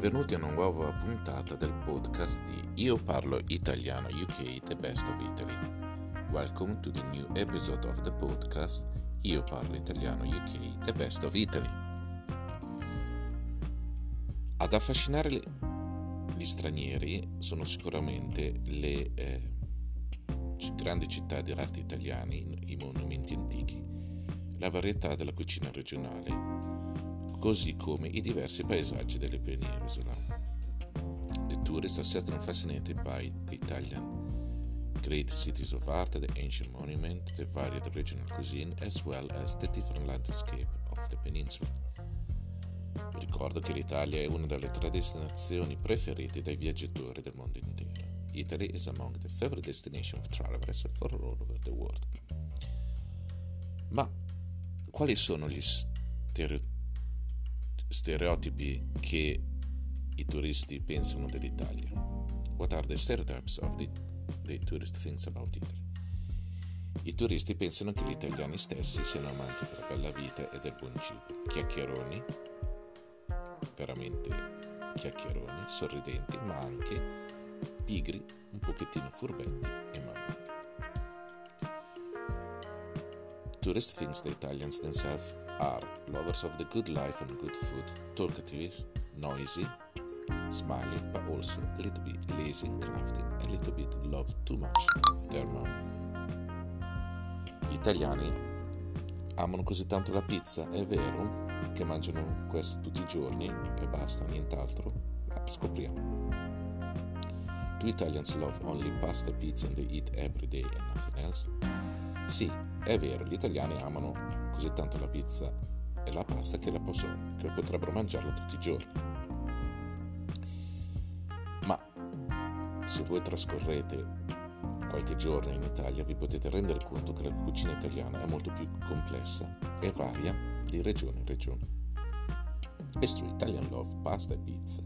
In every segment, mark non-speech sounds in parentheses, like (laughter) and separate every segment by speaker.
Speaker 1: benvenuti a una nuova puntata del podcast di Io parlo italiano UK The Best of Italy. Welcome to the new episode of the podcast Io parlo italiano UK The Best of Italy. Ad affascinare gli stranieri sono sicuramente le eh, grandi città di arte italiani, i monumenti antichi, la varietà della cucina regionale così come i diversi paesaggi delle penisola. The tourists are certainly fascinated by the Italian great cities of art, the ancient monument, the varied regional cuisine, as well as the different landscape of the peninsula. Ricordo che l'Italia è una delle tre destinazioni preferite dai viaggiatori del mondo intero. Italy is among the favorite destinations of travelers for all over the world. Ma quali sono gli stereotipi stereotipi che i turisti pensano dell'Italia. What are the stereotypes of the, the tourist thinks about Italy? I turisti pensano che gli italiani stessi siano amanti della bella vita e del buon cibo, chiacchieroni, veramente chiacchieroni, sorridenti, ma anche pigri, un pochettino furbetti e mamma. Tourist thinks the Italians themselves are lovers of the good life and good food, talkative, noisy, smiling, but also a little bit lazy crafty, a little bit love too much their. Gli italiani amano così tanto la pizza, è vero, che mangiano questo tutti i giorni e basta, nient'altro? Ma scopriamo. Do Italians love only pasta, pizza and they eat every day and nothing else? Sì, è vero, gli italiani amano così tanto la pizza e la pasta che, la possono, che potrebbero mangiarla tutti i giorni. Ma se voi trascorrete qualche giorno in Italia vi potete rendere conto che la cucina italiana è molto più complessa e varia di regione in regione. It's true, Italian love pasta e pizza,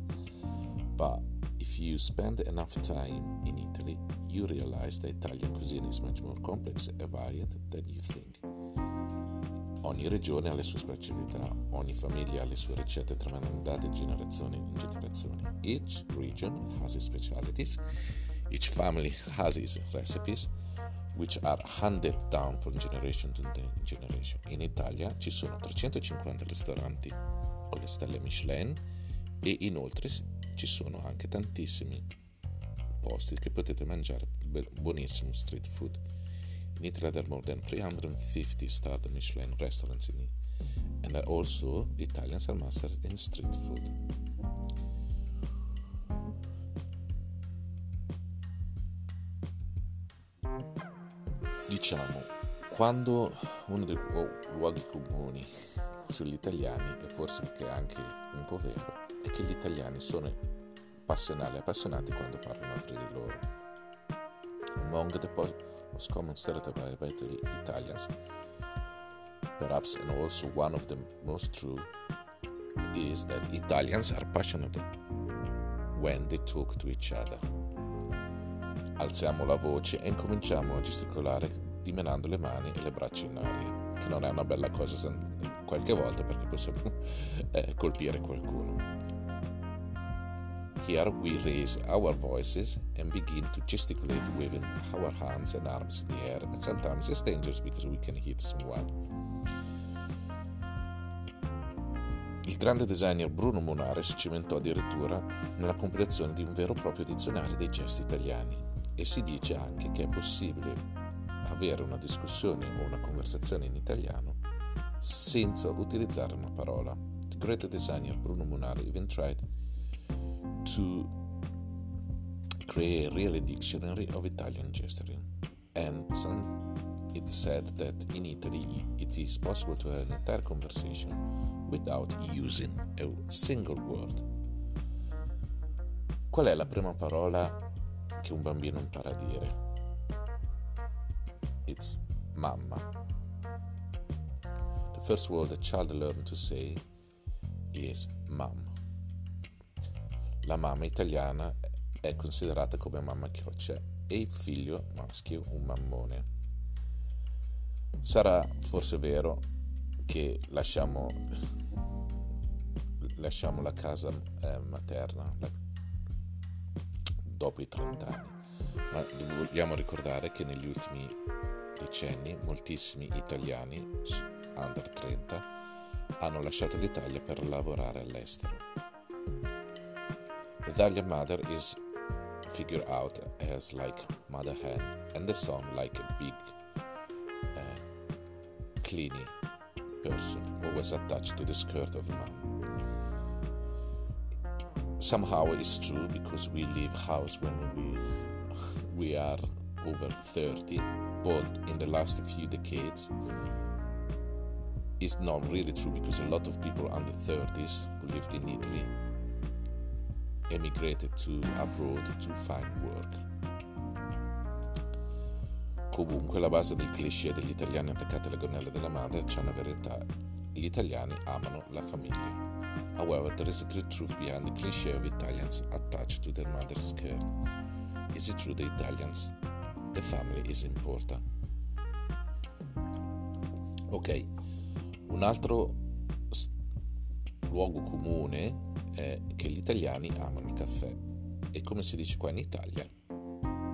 Speaker 1: but if you spend enough time in Italy, you realize that Italian cuisine is much more complex and varied than you think. Ogni regione ha le sue specialità, ogni famiglia ha le sue ricette tramandate generazione in generazione. Each region has its specialities, each family has its recipes, which are handed down from generation to generation. In Italia ci sono 350 ristoranti con le stelle Michelin e inoltre ci sono anche tantissimi posti che potete mangiare buonissimo street food. In Italy there are more than 350 starred Michelin restaurants in and also Italians are masters in street food. Diciamo, quando uno dei luoghi comuni sugli italiani, e forse che è anche un po' vero, è che gli italiani sono passionali e appassionati quando parlano tra di loro. Among the most common stereotypes about the Italians, perhaps and also one of the most true, is that Italians are passionate when they talk to each other. Alziamo la voce e incominciamo a gesticolare dimenando le mani e le braccia in aria, che non è una bella cosa qualche volta perché possiamo (laughs) eh, colpire qualcuno. Here we raise our voices and begin to gesticulate waving our hands and arms in the air, and sometimes it's dangerous because we can hit someone. Il grande designer Bruno Munare si cimentò addirittura nella compilazione di un vero e proprio dizionario dei gesti italiani e si dice anche che è possibile avere una discussione o una conversazione in italiano senza utilizzare una parola. The great designer Bruno Munare even tried to create a real dictionary of Italian gesturing. And it said that in Italy it is possible to have an entire conversation without using a single word. Qual è la prima parola che un bambino impara a dire? It's mamma. The first word a child learns to say is mom. La mamma italiana è considerata come mamma chioccia e il figlio maschio un mammone. Sarà forse vero che lasciamo lasciamo la casa eh, materna la, dopo i 30 anni. Ma vogliamo ricordare che negli ultimi decenni moltissimi italiani under 30 hanno lasciato l'Italia per lavorare all'estero. The Italian mother is figured out as like mother hen and the son like a big uh, person always attached to the skirt of mom. Somehow it's true because we leave house when we we are over 30 but in the last few decades it's not really true because a lot of people under 30s who lived in Italy emigrated to abroad to find work. Comunque la base del cliché degli italiani attaccati alle gonnelle della madre c'è una verità, gli italiani amano la famiglia. However, there is a great truth behind the cliché of Italians attached to their mother's skirt. Is it true the Italians, the family is important? Ok, un altro luogo comune è che gli italiani amano il caffè e come si dice qua in Italia,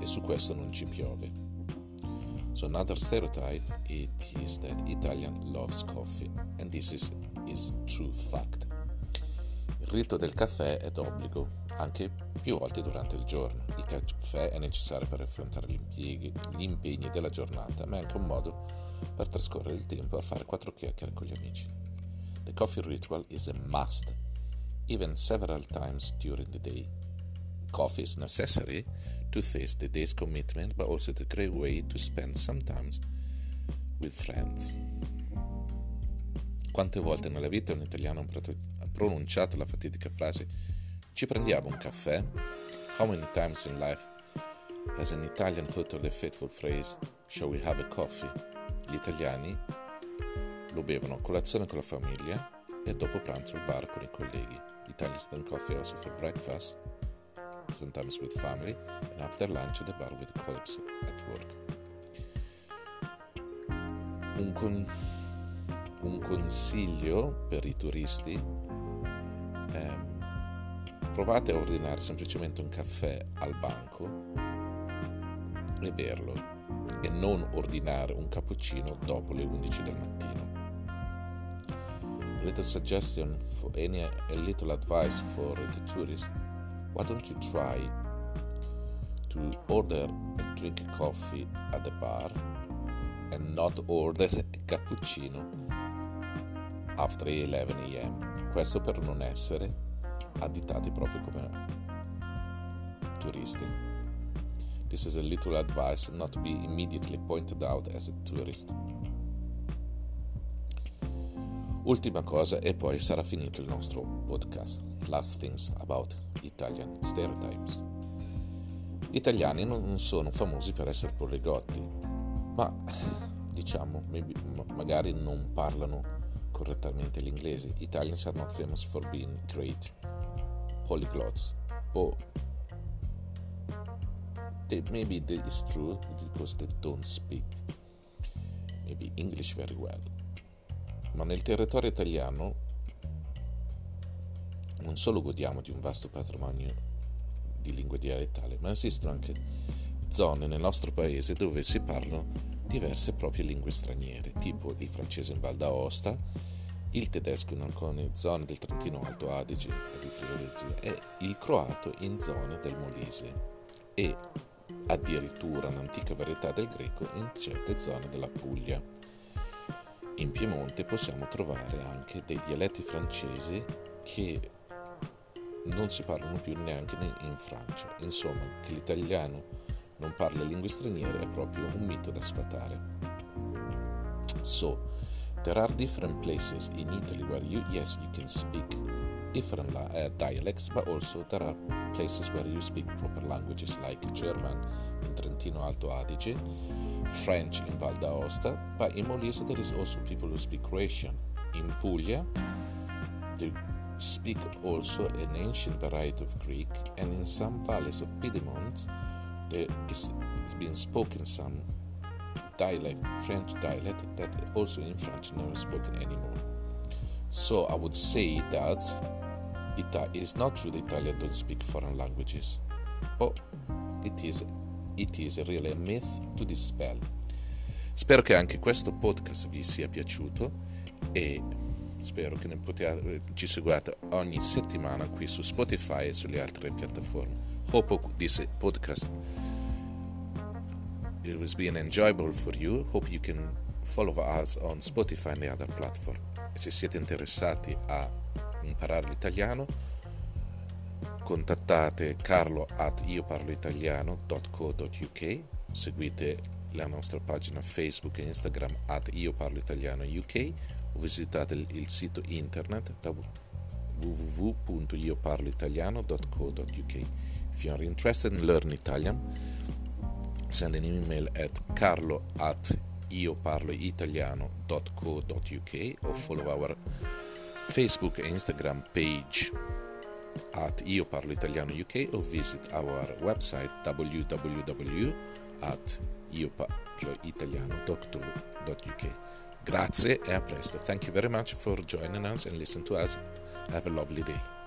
Speaker 1: e su questo non ci piove. So another stereotype it is that Italian loves coffee and this is, is true fact. Il rito del caffè è d'obbligo anche più volte durante il giorno. Il caffè è necessario per affrontare gli, gli impegni della giornata, ma è anche un modo per trascorrere il tempo a fare quattro chiacchiere con gli amici. The coffee ritual is a must, even several times during the day. Coffee is necessary to face the day's commitment, but also a great way to spend some time with friends. Quante volte nella vita un italiano ha pronunciato la fatidica frase ci prendiamo un caffè? How many times in life has an Italian uttered the faithful phrase shall we have a coffee? Gli italiani lo bevono a colazione con la famiglia e dopo pranzo al bar con i colleghi. Italians drink coffee also for breakfast. Sometimes with family, and after lunch at the bar with colleagues at work. Un, con- un consiglio per i turisti. È provate a ordinare semplicemente un caffè al banco e berlo. E non ordinare un cappuccino dopo le 11 del mattino. Little suggestion for any a little advice for the tourist why don't you try to order a drink coffee at the bar and not order a cappuccino after 11 am? Questo per non essere additati proprio come turisti. This is a little advice not to be immediately pointed out as a tourist. Ultima cosa e poi sarà finito il nostro podcast. Last things about Italian stereotypes. Gli italiani non sono famosi per essere poligotti, ma diciamo, maybe, magari non parlano correttamente l'inglese. Italians are not famous for being great polyglots. But they, maybe that true because they don't speak maybe English very well. Ma nel territorio italiano non solo godiamo di un vasto patrimonio di lingue dialettali, ma esistono anche zone nel nostro paese dove si parlano diverse proprie lingue straniere, tipo il francese in Val d'Aosta, il tedesco in alcune zone del Trentino Alto Adige ed il Friuli e il croato in zone del Molise e addirittura un'antica varietà del greco in certe zone della Puglia. In Piemonte possiamo trovare anche dei dialetti francesi che non si parlano più neanche in Francia. Insomma, che l'italiano non parli lingue straniere è proprio un mito da sfatare. So, there are different places in Italy where you, yes, you can speak different uh, dialects, but also there are places where you speak proper languages like German in Trentino Alto Adige, French in Val d'Aosta, but in Molise there is also people who speak Croatian. In Puglia, they speak also an ancient variety of Greek, and in some valleys of Piedmont there is, is being spoken some dialect, French dialect, that also in French never spoken anymore. So I would say that Ita- it's not true that Italians don't speak foreign languages, but it is, it is really a myth to dispel. Spero che anche questo podcast vi sia piaciuto e spero che ne potete, ci seguiate ogni settimana qui su Spotify e sulle altre piattaforme. Hope this podcast it was being enjoyable for you. Hope you can follow us on Spotify and the other platform. Se siete interessati a imparare l'italiano, contattate carlo at ioparloitaliano.co.uk, seguite la nostra pagina Facebook e Instagram at Io Parlo Italiano UK o visitate il sito internet www.ioparloitaliano.co.uk. If you are interested in learning Italian, send an email at carlo at ioparloitaliano.co.uk or follow our Facebook and Instagram page at Io Parlo Italiano UK or visit our website www. Grazie e a presto. Thank you very much for joining us and listen to us. Have a lovely day.